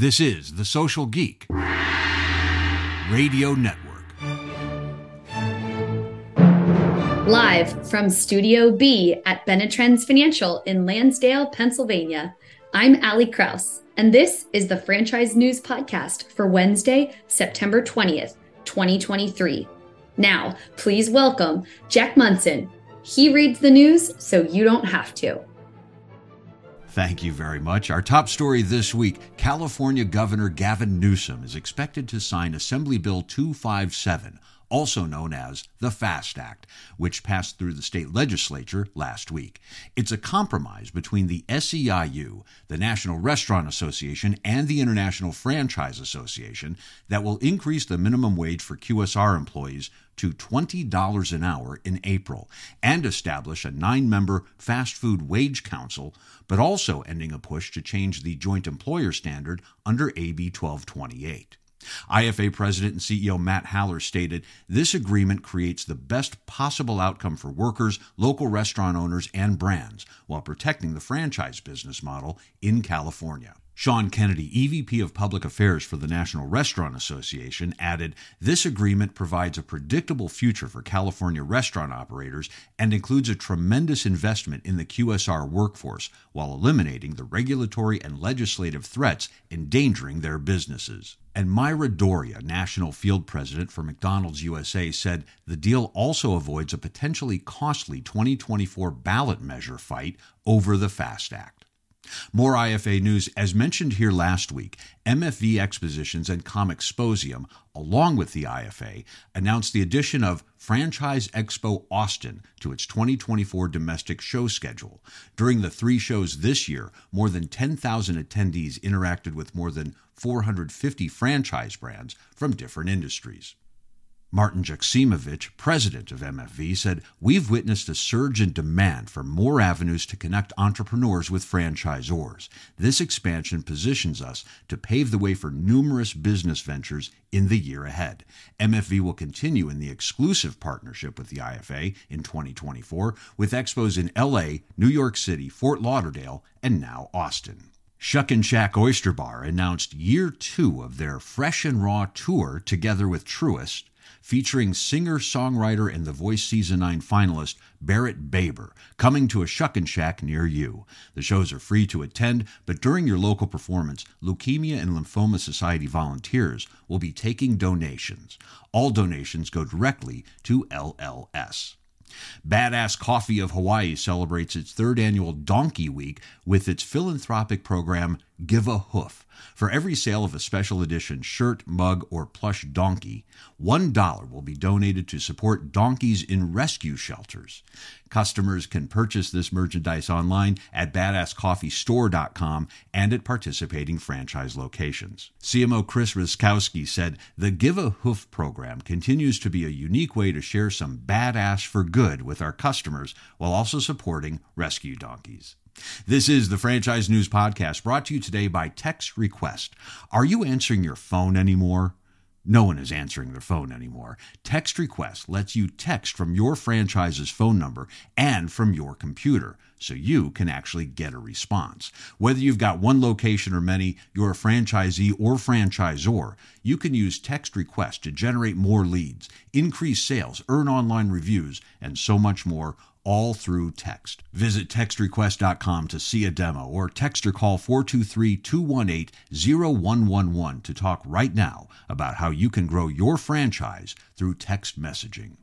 This is The Social Geek Radio Network. Live from Studio B at Benetrends Financial in Lansdale, Pennsylvania, I'm Ali Kraus, and this is the Franchise News Podcast for Wednesday, September 20th, 2023. Now, please welcome Jack Monson. He reads the news so you don't have to. Thank you very much. Our top story this week California Governor Gavin Newsom is expected to sign Assembly Bill 257, also known as the FAST Act, which passed through the state legislature last week. It's a compromise between the SEIU, the National Restaurant Association, and the International Franchise Association that will increase the minimum wage for QSR employees to $20 an hour in April and establish a nine member fast food wage council, but also ending a push to change the joint employer standard under AB 1228. IFA President and CEO Matt Haller stated this agreement creates the best possible outcome for workers, local restaurant owners, and brands while protecting the franchise business model in California. Sean Kennedy, EVP of Public Affairs for the National Restaurant Association, added This agreement provides a predictable future for California restaurant operators and includes a tremendous investment in the QSR workforce while eliminating the regulatory and legislative threats endangering their businesses. And Myra Doria, National Field President for McDonald's USA, said the deal also avoids a potentially costly 2024 ballot measure fight over the FAST Act. More IFA news. As mentioned here last week, MFV Expositions and Comexposium, along with the IFA, announced the addition of Franchise Expo Austin to its 2024 domestic show schedule. During the three shows this year, more than 10,000 attendees interacted with more than 450 franchise brands from different industries. Martin Jaksimovich, president of MFV, said, We've witnessed a surge in demand for more avenues to connect entrepreneurs with franchisors. This expansion positions us to pave the way for numerous business ventures in the year ahead. MFV will continue in the exclusive partnership with the IFA in 2024 with expos in LA, New York City, Fort Lauderdale, and now Austin. Shuckin' Shack Oyster Bar announced year two of their Fresh and Raw tour together with Truist featuring singer songwriter and The Voice Season 9 finalist Barrett Baber, coming to a Shuckin' Shack near you. The shows are free to attend, but during your local performance, Leukemia and Lymphoma Society volunteers will be taking donations. All donations go directly to LLS. Badass Coffee of Hawaii celebrates its third annual Donkey Week with its philanthropic program Give a Hoof. For every sale of a special edition shirt, mug, or plush donkey, $1 will be donated to support donkeys in rescue shelters. Customers can purchase this merchandise online at badasscoffeestore.com and at participating franchise locations. CMO Chris Ruskowski said the Give a Hoof program continues to be a unique way to share some badass for good with our customers while also supporting rescue donkeys. This is the Franchise News Podcast brought to you today by Text Request. Are you answering your phone anymore? No one is answering their phone anymore. Text Request lets you text from your franchise's phone number and from your computer, so you can actually get a response. Whether you've got one location or many, you're a franchisee or franchisor, you can use Text Request to generate more leads, increase sales, earn online reviews, and so much more all through text. Visit textrequest.com to see a demo or text or call 423 218 0111 to talk right now about how you can grow your franchise through text messaging.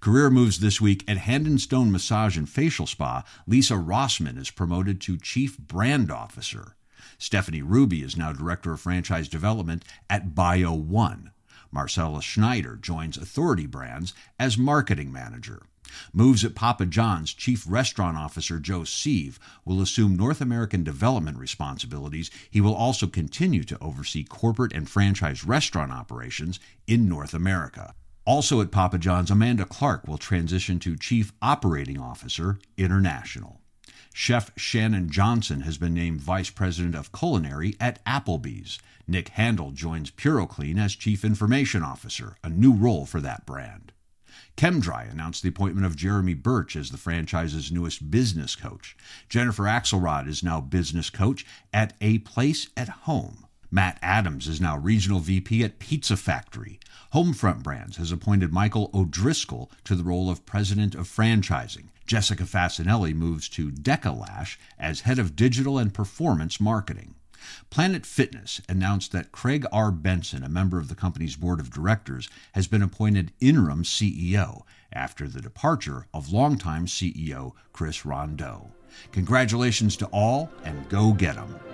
Career moves this week at Hand and Stone Massage and Facial Spa. Lisa Rossman is promoted to Chief Brand Officer. Stephanie Ruby is now Director of Franchise Development at Bio One. Marcella Schneider joins Authority Brands as Marketing Manager. Moves at Papa John's, Chief Restaurant Officer Joe Sieve will assume North American development responsibilities. He will also continue to oversee corporate and franchise restaurant operations in North America. Also at Papa John's, Amanda Clark will transition to Chief Operating Officer International. Chef Shannon Johnson has been named Vice President of Culinary at Applebee's. Nick Handel joins PuroClean as Chief Information Officer, a new role for that brand. ChemDry announced the appointment of Jeremy Birch as the franchise's newest business coach. Jennifer Axelrod is now business coach at A Place at Home. Matt Adams is now regional VP at Pizza Factory. Homefront Brands has appointed Michael O'Driscoll to the role of president of franchising. Jessica Fasinelli moves to Deka Lash as head of digital and performance marketing. Planet Fitness announced that Craig R. Benson, a member of the company's board of directors, has been appointed interim CEO after the departure of longtime CEO Chris Rondeau. Congratulations to all, and go get 'em.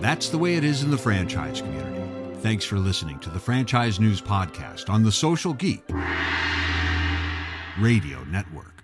That's the way it is in the franchise community. Thanks for listening to the Franchise News Podcast on the Social Geek Radio Network.